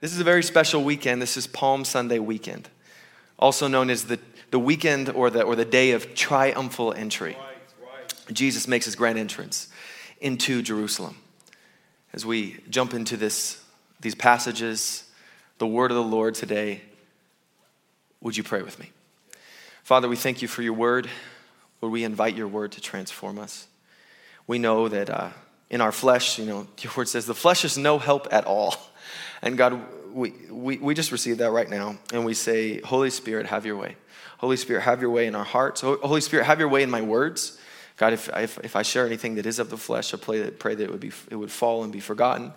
This is a very special weekend. This is Palm Sunday weekend, also known as the, the weekend or the, or the day of triumphal entry. Jesus makes his grand entrance into Jerusalem. As we jump into this, these passages, the word of the Lord today, would you pray with me? Father, we thank you for your word. Lord, we invite your word to transform us. We know that uh, in our flesh, you know, your word says the flesh is no help at all. And God, we, we, we just receive that right now. And we say, Holy Spirit, have your way. Holy Spirit, have your way in our hearts. Holy Spirit, have your way in my words. God, if, if, if I share anything that is of the flesh, I pray that, pray that it, would be, it would fall and be forgotten,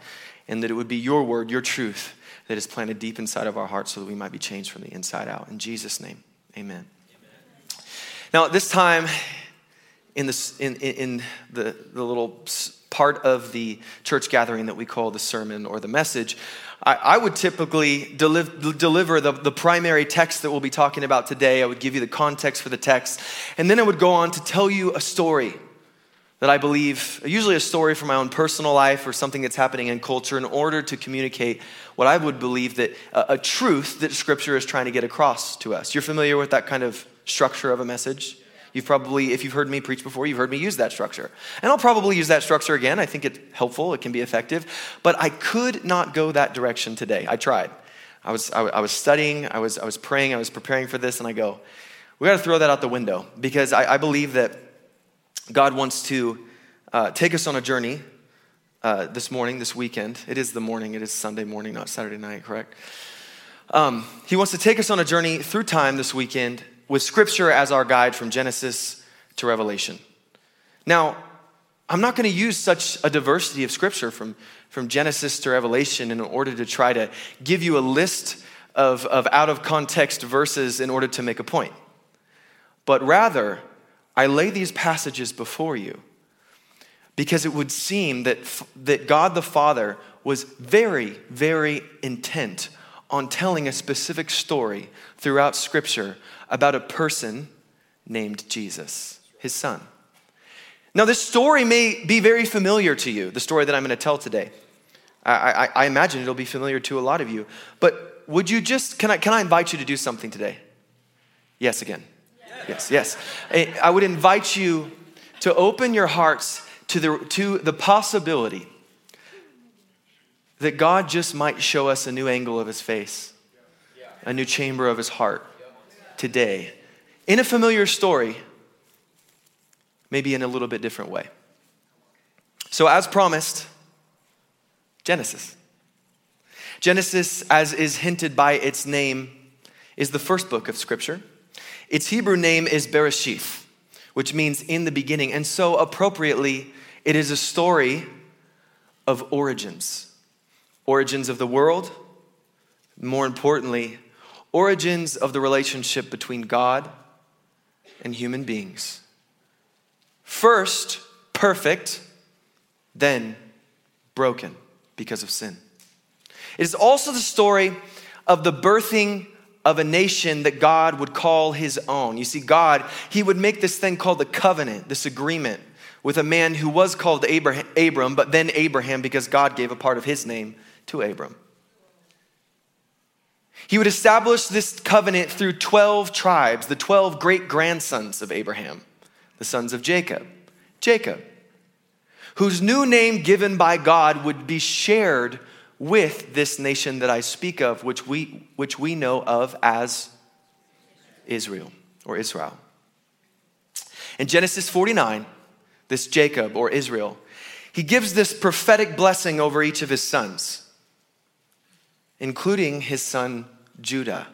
and that it would be your word, your truth, that is planted deep inside of our hearts so that we might be changed from the inside out. In Jesus' name, amen. amen. Now, at this time, in, this, in, in the, the little part of the church gathering that we call the sermon or the message, I, I would typically deliver, deliver the, the primary text that we'll be talking about today. I would give you the context for the text, and then I would go on to tell you a story that I believe, usually a story from my own personal life or something that's happening in culture, in order to communicate what I would believe that a truth that Scripture is trying to get across to us. You're familiar with that kind of structure of a message? You've probably, if you've heard me preach before, you've heard me use that structure. And I'll probably use that structure again. I think it's helpful, it can be effective. But I could not go that direction today. I tried. I was, I, I was studying, I was, I was praying, I was preparing for this, and I go, we got to throw that out the window because I, I believe that God wants to uh, take us on a journey uh, this morning, this weekend. It is the morning, it is Sunday morning, not Saturday night, correct? Um, he wants to take us on a journey through time this weekend with Scripture as our guide from Genesis to Revelation. Now, I'm not going to use such a diversity of Scripture from, from Genesis to Revelation in order to try to give you a list of, of out of context verses in order to make a point. But rather, I lay these passages before you because it would seem that, that God the Father was very, very intent on telling a specific story throughout Scripture about a person named Jesus, his son. Now, this story may be very familiar to you, the story that I'm going to tell today. I, I, I, imagine it'll be familiar to a lot of you. But would you just, can I, can I invite you to do something today? Yes, again. Yes, yes. I, I would invite you to open your hearts to the, to the possibility that God just might show us a new angle of his face, a new chamber of his heart today in a familiar story, maybe in a little bit different way. So, as promised, Genesis. Genesis, as is hinted by its name, is the first book of Scripture. Its Hebrew name is Bereshith, which means in the beginning. And so, appropriately, it is a story of origins origins of the world, more importantly, origins of the relationship between God and human beings. First, perfect, then broken because of sin. It is also the story of the birthing of a nation that God would call his own. You see, God, he would make this thing called the covenant, this agreement with a man who was called Abraham, Abram, but then Abraham because God gave a part of his name to Abram. He would establish this covenant through 12 tribes, the 12 great grandsons of Abraham, the sons of Jacob. Jacob, whose new name given by God would be shared with this nation that I speak of, which we, which we know of as Israel or Israel. In Genesis 49, this Jacob or Israel, he gives this prophetic blessing over each of his sons, including his son Judah.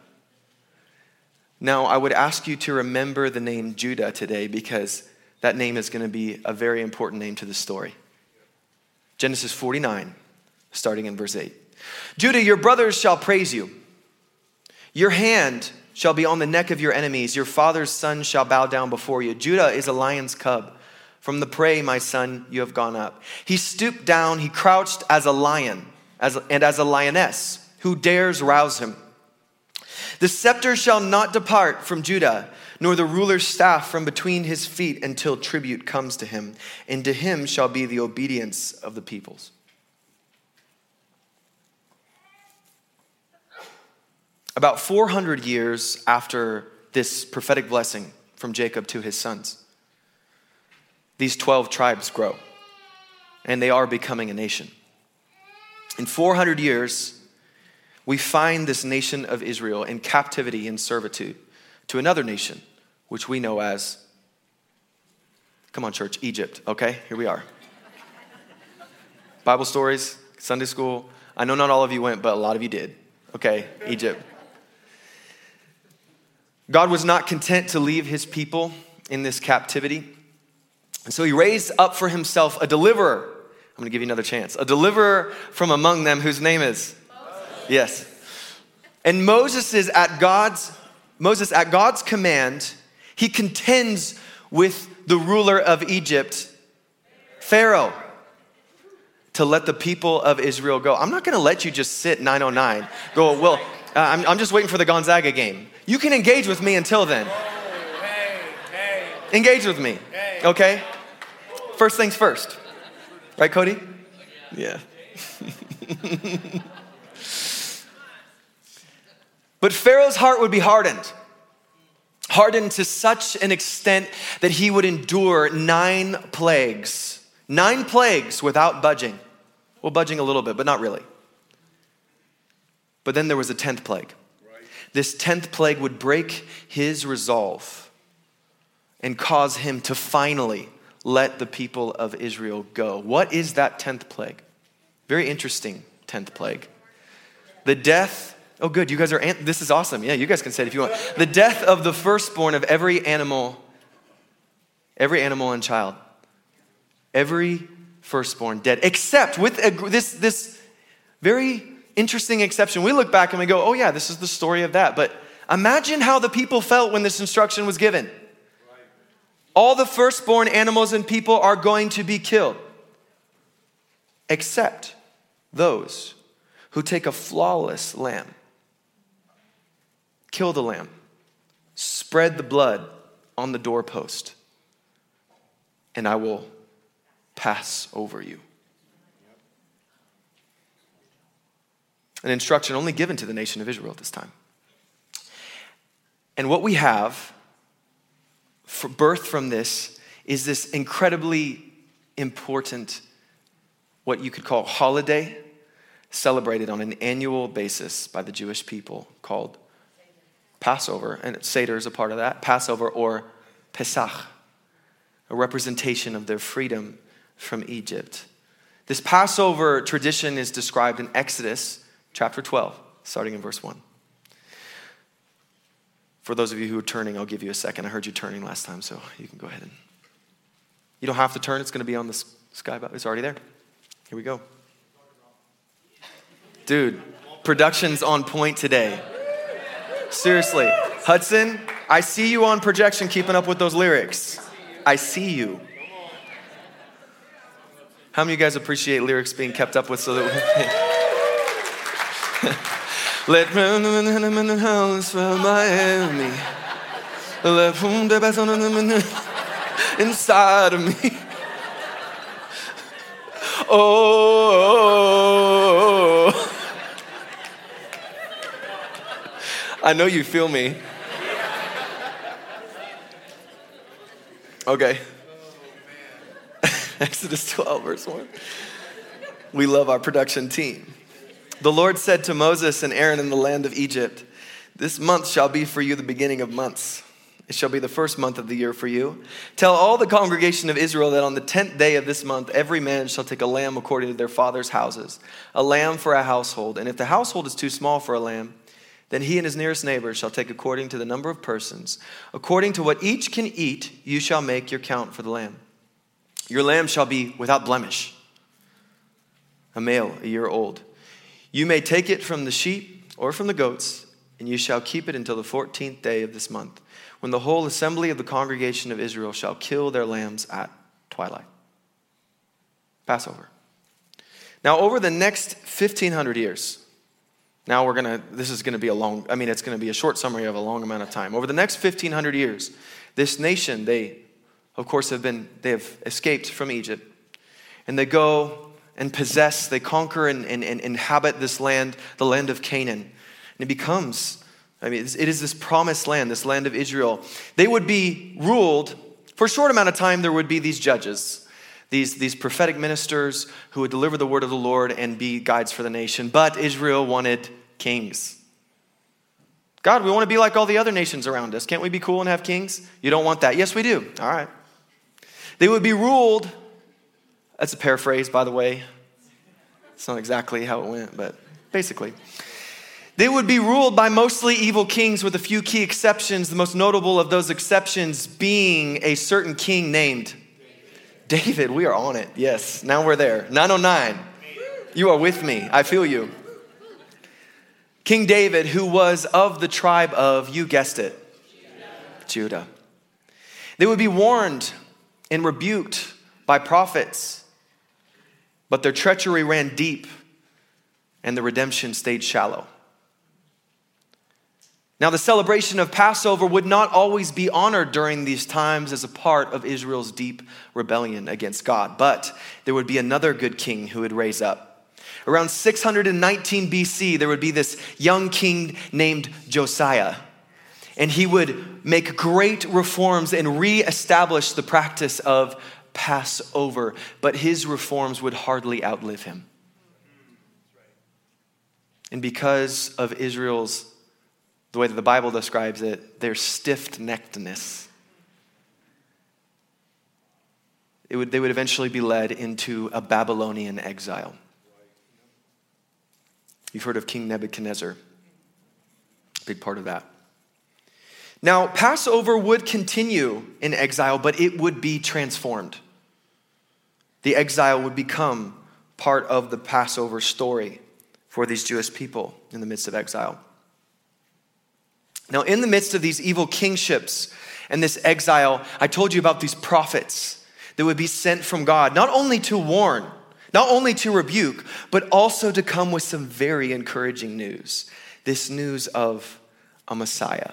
Now, I would ask you to remember the name Judah today because that name is going to be a very important name to the story. Genesis 49, starting in verse 8. Judah, your brothers shall praise you. Your hand shall be on the neck of your enemies. Your father's son shall bow down before you. Judah is a lion's cub. From the prey, my son, you have gone up. He stooped down, he crouched as a lion as, and as a lioness. Who dares rouse him? The scepter shall not depart from Judah, nor the ruler's staff from between his feet until tribute comes to him, and to him shall be the obedience of the peoples. about 400 years after this prophetic blessing from Jacob to his sons, these 12 tribes grow and they are becoming a nation. In 400 years, we find this nation of Israel in captivity and servitude to another nation, which we know as, come on, church, Egypt, okay? Here we are. Bible stories, Sunday school. I know not all of you went, but a lot of you did. Okay, Egypt. God was not content to leave his people in this captivity. And so he raised up for himself a deliverer. I'm going to give you another chance. A deliverer from among them whose name is. Yes. And Moses is at God's Moses at God's command, he contends with the ruler of Egypt, Pharaoh, to let the people of Israel go. I'm not going to let you just sit 909. Go, well, uh, I'm, I'm just waiting for the Gonzaga game. You can engage with me until then. Engage with me, okay? First things first. Right, Cody? Yeah. but Pharaoh's heart would be hardened. Hardened to such an extent that he would endure nine plagues. Nine plagues without budging. Well, budging a little bit, but not really. But then there was a tenth plague. This tenth plague would break his resolve and cause him to finally let the people of Israel go. What is that tenth plague? Very interesting tenth plague. The death. Oh, good. You guys are. This is awesome. Yeah, you guys can say it if you want. The death of the firstborn of every animal, every animal and child. Every firstborn dead, except with a, this this very interesting exception. We look back and we go, oh, yeah, this is the story of that. But imagine how the people felt when this instruction was given. All the firstborn animals and people are going to be killed, except those who take a flawless lamb, kill the lamb, spread the blood on the doorpost, and I will pass over you. an instruction only given to the nation of Israel at this time. And what we have for birth from this is this incredibly important, what you could call holiday, celebrated on an annual basis by the Jewish people called Passover. And Seder is a part of that. Passover or Pesach, a representation of their freedom from Egypt. This Passover tradition is described in Exodus chapter 12, starting in verse 1. For those of you who are turning, I'll give you a second. I heard you turning last time, so you can go ahead and. You don't have to turn, it's going to be on the sky. It's already there. Here we go. Dude, production's on point today. Seriously. Hudson, I see you on projection keeping up with those lyrics. I see you. How many of you guys appreciate lyrics being kept up with so that Miami. Let the best inside of me. Oh, I know you feel me. Okay. Exodus 12, verse 1. We love our production team. The Lord said to Moses and Aaron in the land of Egypt, This month shall be for you the beginning of months. It shall be the first month of the year for you. Tell all the congregation of Israel that on the tenth day of this month, every man shall take a lamb according to their father's houses, a lamb for a household. And if the household is too small for a lamb, then he and his nearest neighbor shall take according to the number of persons. According to what each can eat, you shall make your count for the lamb. Your lamb shall be without blemish, a male, a year old. You may take it from the sheep or from the goats, and you shall keep it until the 14th day of this month, when the whole assembly of the congregation of Israel shall kill their lambs at twilight. Passover. Now, over the next 1500 years, now we're gonna, this is gonna be a long, I mean, it's gonna be a short summary of a long amount of time. Over the next 1500 years, this nation, they, of course, have been, they have escaped from Egypt, and they go and possess, they conquer and, and, and inhabit this land, the land of Canaan. And it becomes I mean, it is this promised land, this land of Israel. They would be ruled, for a short amount of time, there would be these judges, these, these prophetic ministers who would deliver the word of the Lord and be guides for the nation. But Israel wanted kings. God, we want to be like all the other nations around us. Can't we be cool and have kings? You don't want that. Yes, we do. All right. They would be ruled, that's a paraphrase, by the way. It's not exactly how it went, but basically. They would be ruled by mostly evil kings with a few key exceptions, the most notable of those exceptions being a certain king named David. David we are on it. Yes, now we're there. 909. You are with me. I feel you. King David, who was of the tribe of, you guessed it, Judah. Judah. They would be warned and rebuked by prophets, but their treachery ran deep and the redemption stayed shallow. Now, the celebration of Passover would not always be honored during these times as a part of Israel's deep rebellion against God, but there would be another good king who would raise up. Around 619 BC, there would be this young king named Josiah. And he would make great reforms and reestablish the practice of Passover. But his reforms would hardly outlive him. And because of Israel's, the way that the Bible describes it, their stiff neckedness, would, they would eventually be led into a Babylonian exile. You've heard of King Nebuchadnezzar, big part of that. Now, Passover would continue in exile, but it would be transformed. The exile would become part of the Passover story for these Jewish people in the midst of exile. Now, in the midst of these evil kingships and this exile, I told you about these prophets that would be sent from God, not only to warn, not only to rebuke, but also to come with some very encouraging news this news of a Messiah.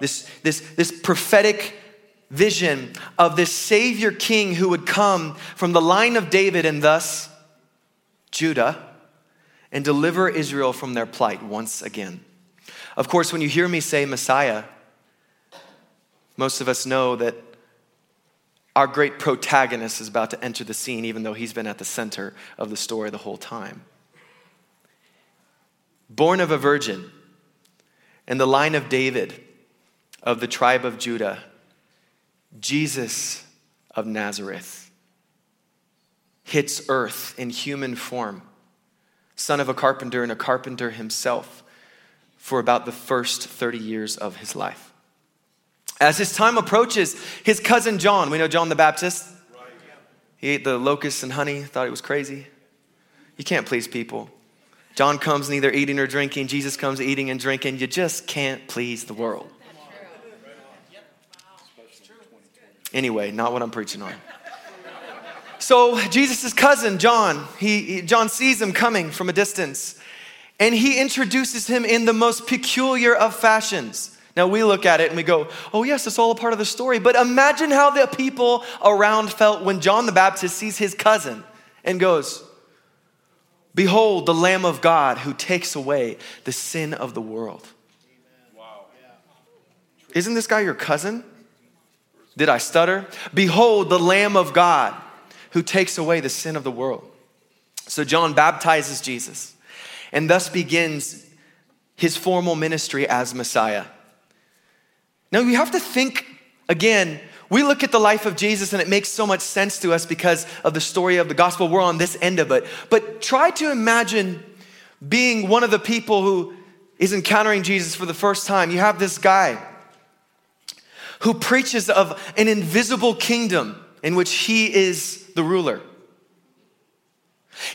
This, this, this prophetic vision of this Savior King who would come from the line of David and thus Judah and deliver Israel from their plight once again. Of course, when you hear me say Messiah, most of us know that our great protagonist is about to enter the scene, even though he's been at the center of the story the whole time. Born of a virgin, in the line of David, of the tribe of Judah, Jesus of Nazareth hits earth in human form, son of a carpenter and a carpenter himself, for about the first 30 years of his life. As his time approaches, his cousin John, we know John the Baptist, he ate the locusts and honey, thought it was crazy. You can't please people. John comes neither eating or drinking, Jesus comes eating and drinking. You just can't please the world. Anyway, not what I'm preaching on. So Jesus' cousin, John, he, John sees him coming from a distance, and he introduces him in the most peculiar of fashions. Now we look at it and we go, oh, yes, it's all a part of the story. But imagine how the people around felt when John the Baptist sees his cousin and goes, Behold, the Lamb of God who takes away the sin of the world. Wow. Isn't this guy your cousin? Did I stutter? Behold, the Lamb of God who takes away the sin of the world. So John baptizes Jesus and thus begins his formal ministry as Messiah. Now you have to think again. We look at the life of Jesus and it makes so much sense to us because of the story of the gospel. We're on this end of it. But try to imagine being one of the people who is encountering Jesus for the first time. You have this guy who preaches of an invisible kingdom in which he is the ruler.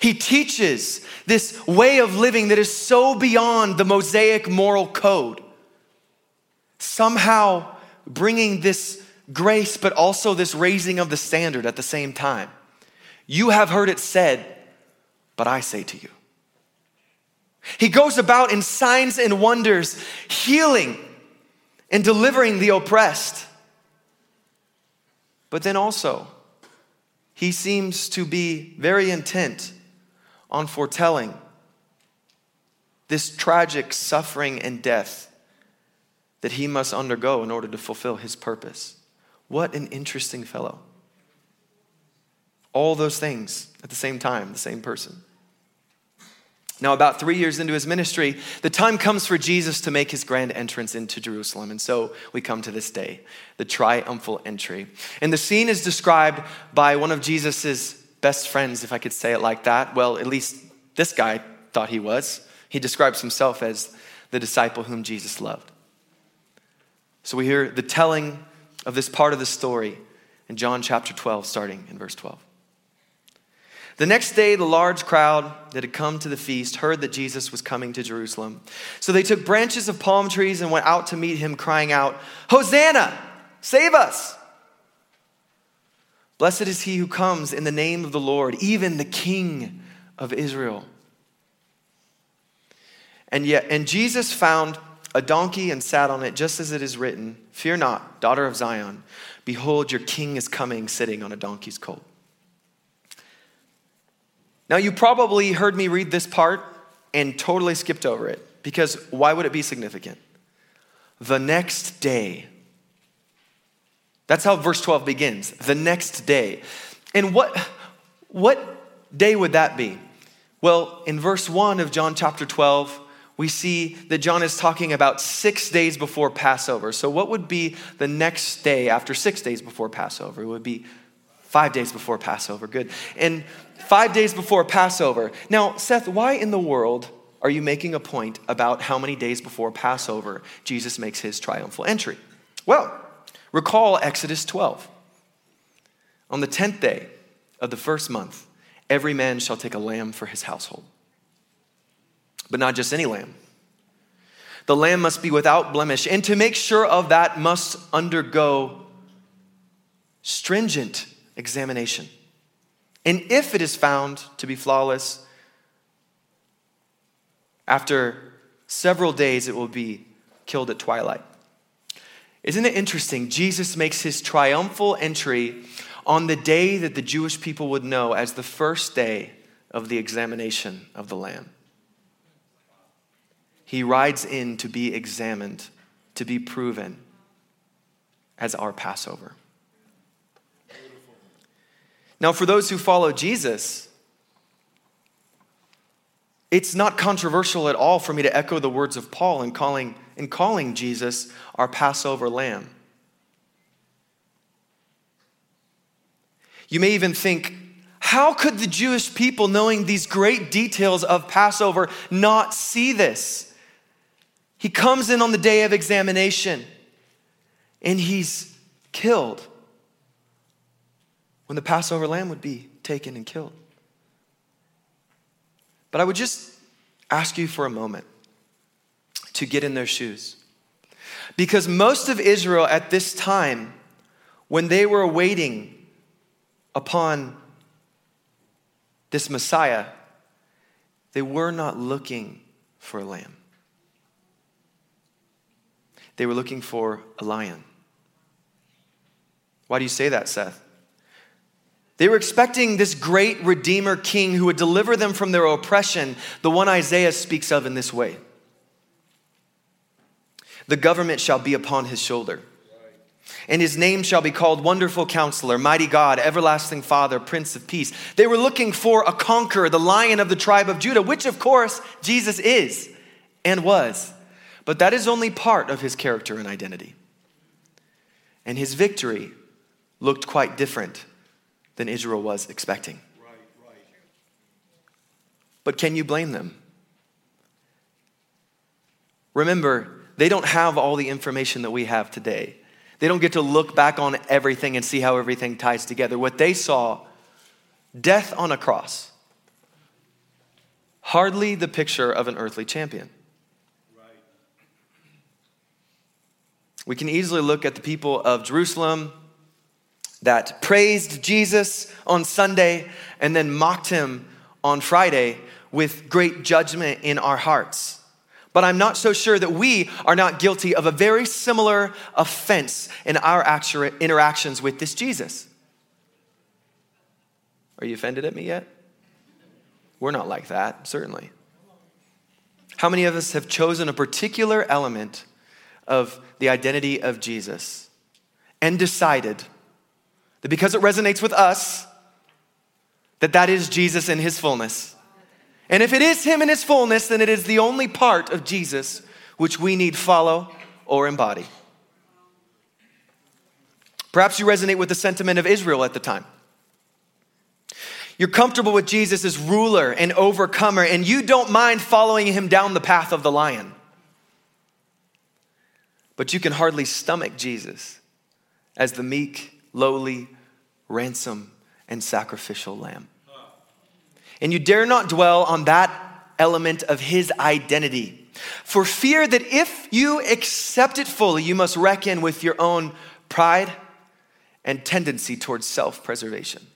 He teaches this way of living that is so beyond the Mosaic moral code somehow bringing this grace, but also this raising of the standard at the same time. You have heard it said, but I say to you. He goes about in signs and wonders, healing and delivering the oppressed. But then also, he seems to be very intent on foretelling this tragic suffering and death that he must undergo in order to fulfill his purpose. What an interesting fellow. All those things at the same time, the same person. Now, about three years into his ministry, the time comes for Jesus to make his grand entrance into Jerusalem. And so we come to this day, the triumphal entry. And the scene is described by one of Jesus's best friends, if I could say it like that. Well, at least this guy thought he was. He describes himself as the disciple whom Jesus loved. So we hear the telling of this part of the story in John chapter 12, starting in verse 12. The next day, the large crowd that had come to the feast heard that Jesus was coming to Jerusalem. So they took branches of palm trees and went out to meet him, crying out, Hosanna! Save us! Blessed is he who comes in the name of the Lord, even the King of Israel. And yet, and Jesus found a donkey and sat on it, just as it is written, Fear not, daughter of Zion. Behold, your king is coming, sitting on a donkey's colt. Now, you probably heard me read this part and totally skipped over it because why would it be significant? The next day. That's how verse 12 begins. The next day. And what, what day would that be? Well, in verse 1 of John chapter 12, we see that John is talking about six days before Passover. So, what would be the next day after six days before Passover? It would be five days before Passover. Good. And five days before Passover. Now, Seth, why in the world are you making a point about how many days before Passover Jesus makes his triumphal entry? Well, recall Exodus 12. On the 10th day of the first month, every man shall take a lamb for his household. But not just any lamb. The lamb must be without blemish, and to make sure of that, must undergo stringent examination. And if it is found to be flawless, after several days it will be killed at twilight. Isn't it interesting? Jesus makes his triumphal entry on the day that the Jewish people would know as the first day of the examination of the Lamb. He rides in to be examined, to be proven as our Passover. Now, for those who follow Jesus, it's not controversial at all for me to echo the words of Paul in calling, in calling Jesus our Passover lamb. You may even think, how could the Jewish people, knowing these great details of Passover, not see this? He comes in on the day of examination and he's killed when the Passover lamb would be taken and killed. But I would just ask you for a moment to get in their shoes. Because most of Israel at this time, when they were waiting upon this Messiah, they were not looking for a lamb. They were looking for a lion. Why do you say that, Seth? They were expecting this great Redeemer King who would deliver them from their oppression, the one Isaiah speaks of in this way The government shall be upon his shoulder, and his name shall be called Wonderful Counselor, Mighty God, Everlasting Father, Prince of Peace. They were looking for a conqueror, the lion of the tribe of Judah, which of course Jesus is and was. But that is only part of his character and identity. And his victory looked quite different than Israel was expecting. But can you blame them? Remember, they don't have all the information that we have today. They don't get to look back on everything and see how everything ties together. What they saw, death on a cross, hardly the picture of an earthly champion. We can easily look at the people of Jerusalem, that praised Jesus on Sunday and then mocked him on Friday with great judgment in our hearts. But I'm not so sure that we are not guilty of a very similar offense in our interactions with this Jesus. Are you offended at me yet? We're not like that, certainly. How many of us have chosen a particular element of the identity of Jesus and decided that because it resonates with us, that that is Jesus in his fullness. And if it is him in his fullness, then it is the only part of Jesus which we need follow or embody. Perhaps you resonate with the sentiment of Israel at the time. You're comfortable with Jesus as ruler and overcomer, and you don't mind following him down the path of the lion. But you can hardly stomach Jesus as the meek, lowly, ransom, and sacrificial lamb. And you dare not dwell on that element of his identity, for fear that if you accept it fully, you must reckon with your own pride and tendency towards self preservation.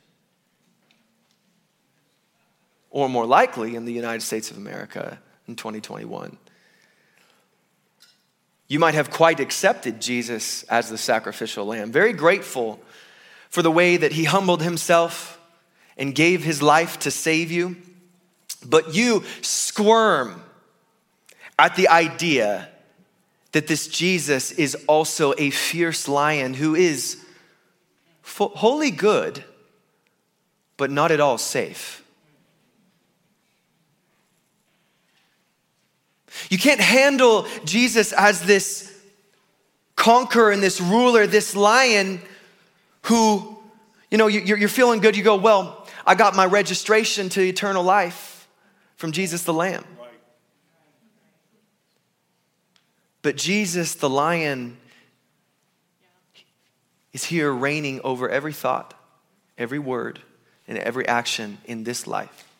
Or more likely, in the United States of America in 2021, you might have quite accepted Jesus as the sacrificial lamb, very grateful for the way that he humbled himself and gave his life to save you. But you squirm at the idea that this Jesus is also a fierce lion who is wholly good, but not at all safe. You can't handle Jesus as this conqueror and this ruler, this lion who, you know, you're feeling good. You go, Well, I got my registration to eternal life from Jesus the Lamb. But Jesus the lion is here reigning over every thought, every word, and every action in this life.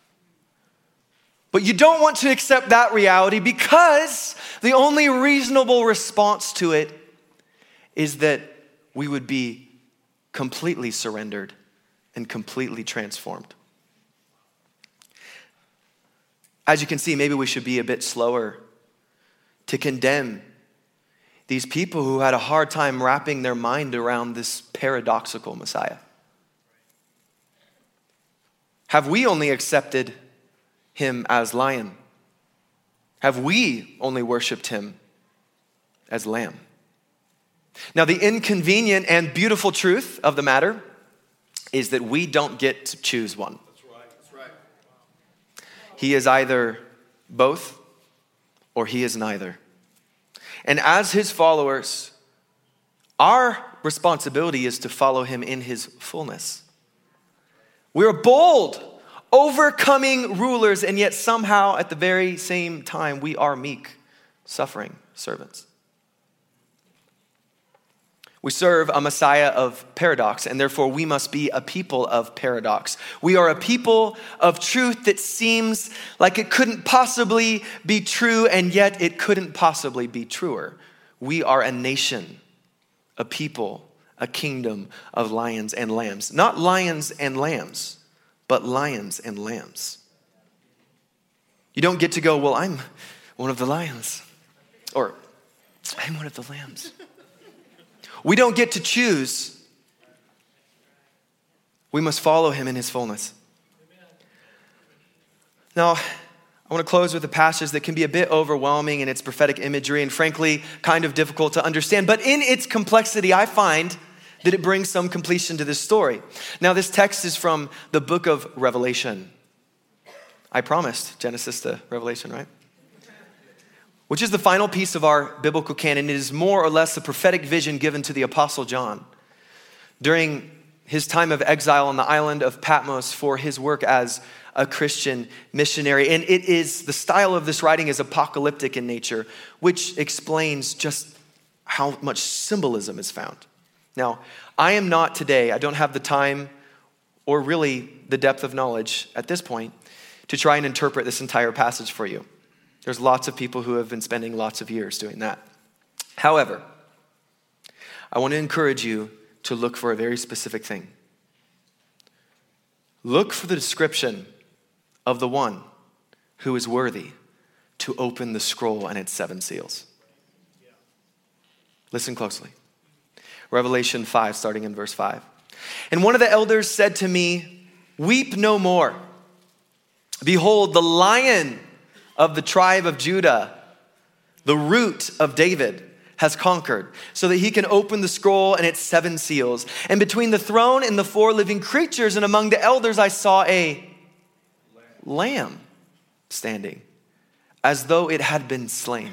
But you don't want to accept that reality because the only reasonable response to it is that we would be completely surrendered and completely transformed. As you can see, maybe we should be a bit slower to condemn these people who had a hard time wrapping their mind around this paradoxical Messiah? Have we only accepted him as lion? Have we only worshiped him as lamb? Now, the inconvenient and beautiful truth of the matter is that we don't get to choose one. That's right. That's right. He is either both or he is neither. And as his followers, our responsibility is to follow him in his fullness. We're bold, overcoming rulers, and yet somehow at the very same time, we are meek, suffering servants. We serve a Messiah of paradox, and therefore we must be a people of paradox. We are a people of truth that seems like it couldn't possibly be true, and yet it couldn't possibly be truer. We are a nation, a people, a kingdom of lions and lambs. Not lions and lambs, but lions and lambs. You don't get to go, well, I'm one of the lions, or I'm one of the lambs. We don't get to choose. We must follow him in his fullness. Now, I want to close with a passage that can be a bit overwhelming in its prophetic imagery and frankly kind of difficult to understand. But in its complexity, I find that it brings some completion to this story. Now, this text is from the book of Revelation. I promised Genesis to Revelation, right? which is the final piece of our biblical canon. It is more or less the prophetic vision given to the Apostle John during his time of exile on the island of Patmos for his work as a Christian missionary. And it is the style of this writing is apocalyptic in nature, which explains just how much symbolism is found. Now, I am not today, I don't have the time or really the depth of knowledge at this point to try and interpret this entire passage for you. There's lots of people who have been spending lots of years doing that. However, I want to encourage you to look for a very specific thing. Look for the description of the one who is worthy to open the scroll and its seven seals. Listen closely. Revelation 5, starting in verse 5. And one of the elders said to me, Weep no more. Behold, the lion of the tribe of Judah, the root of David, has conquered, so that he can open the scroll and its seven seals. And between the throne and the four living creatures and among the elders, I saw a lamb standing, as though it had been slain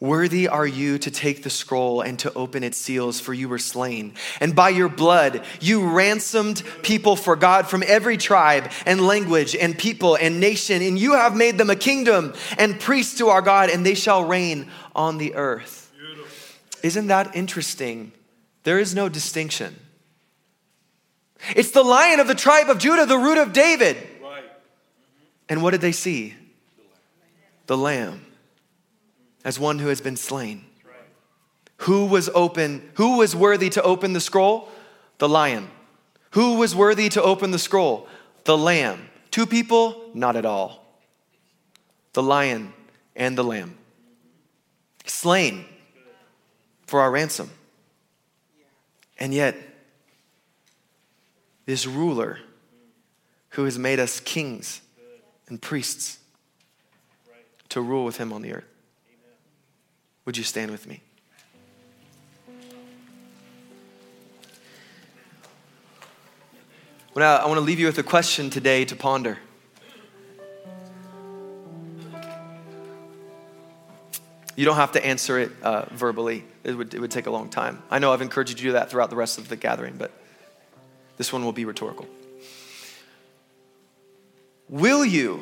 Worthy are you to take the scroll and to open its seals, for you were slain. And by your blood, you ransomed people for God from every tribe and language and people and nation. And you have made them a kingdom and priests to our God, and they shall reign on the earth. Beautiful. Isn't that interesting? There is no distinction. It's the lion of the tribe of Judah, the root of David. Right. And what did they see? The lamb as one who has been slain. Who was open? Who was worthy to open the scroll? The lion. Who was worthy to open the scroll? The lamb. Two people? Not at all. The lion and the lamb. Slain for our ransom. And yet, this ruler who has made us kings and priests to rule with him on the earth. Would you stand with me? Well, I want to leave you with a question today to ponder. You don't have to answer it uh, verbally, it would, it would take a long time. I know I've encouraged you to do that throughout the rest of the gathering, but this one will be rhetorical. Will you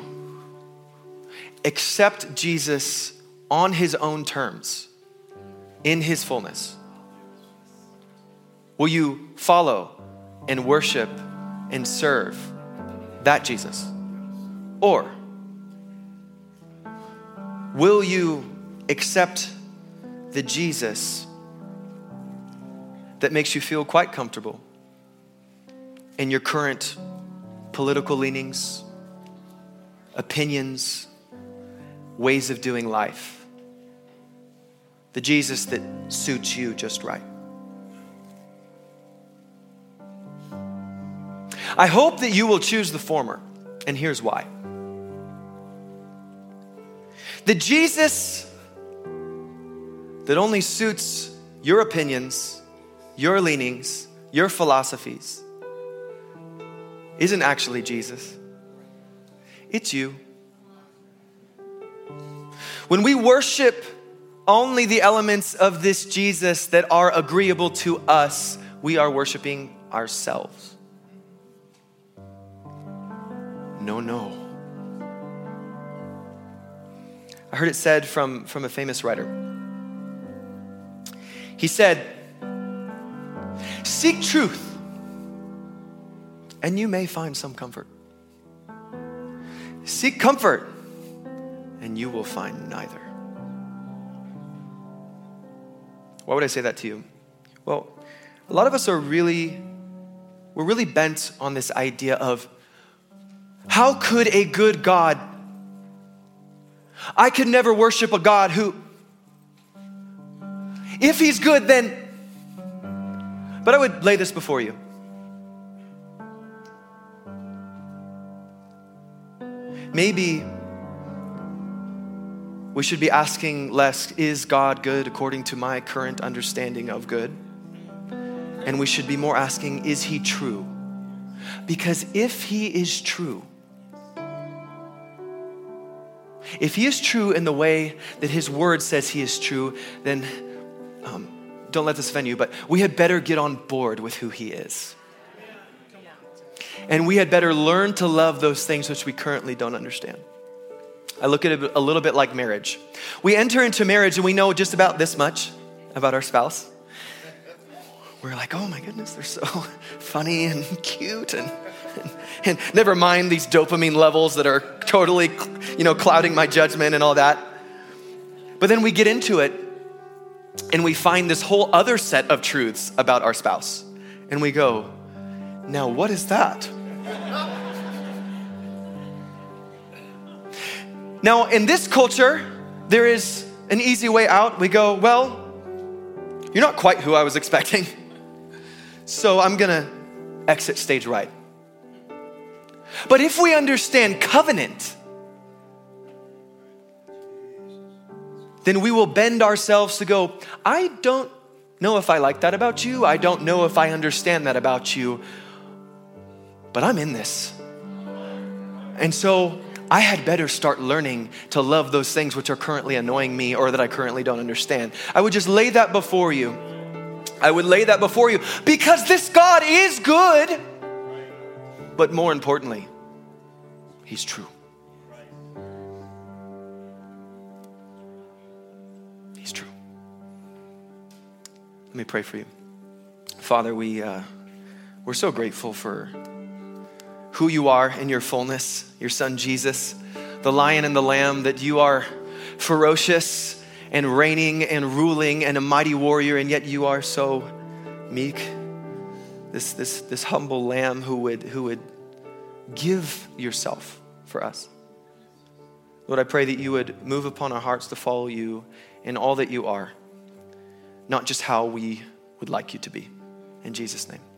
accept Jesus on his own terms, in his fullness? Will you follow and worship and serve that Jesus? Or will you accept the Jesus that makes you feel quite comfortable in your current political leanings, opinions, ways of doing life? The Jesus that suits you just right. I hope that you will choose the former, and here's why. The Jesus that only suits your opinions, your leanings, your philosophies isn't actually Jesus. It's you. When we worship only the elements of this Jesus that are agreeable to us, we are worshiping ourselves. No, no. I heard it said from, from a famous writer. He said, Seek truth, and you may find some comfort. Seek comfort, and you will find neither. Why would I say that to you? Well, a lot of us are really, we're really bent on this idea of how could a good God, I could never worship a God who, if he's good, then, but I would lay this before you. Maybe we should be asking less, is God good according to my current understanding of good? And we should be more asking, is he true? Because if he is true, if he is true in the way that his word says he is true, then um, don't let this offend you, but we had better get on board with who he is. And we had better learn to love those things which we currently don't understand. I look at it a little bit like marriage. We enter into marriage and we know just about this much about our spouse. We're like, oh my goodness, they're so funny and cute and, and, and never mind these dopamine levels that are totally, you know, clouding my judgment and all that. But then we get into it and we find this whole other set of truths about our spouse. And we go, now what is that? Now, in this culture, there is an easy way out. We go, well, you're not quite who I was expecting. So I'm going to exit stage right. But if we understand covenant, then we will bend ourselves to go, I don't know if I like that about you. I don't know if I understand that about you. But I'm in this. And so I had better start learning to love those things which are currently annoying me or that I currently don't understand. I would just lay that before you. I would lay that before you because this God is good. But more importantly, He's true. He's true. Let me pray for you. Father, we, uh, we're so grateful for who you are in your fullness, your son Jesus, the lion and the lamb, that you are ferocious and reigning and ruling and a mighty warrior, and yet you are so meek. This, this, this humble lamb who would, who would give yourself for us. Lord, I pray that you would move upon our hearts to follow you in all that you are, not just how we would like you to be. In Jesus' name.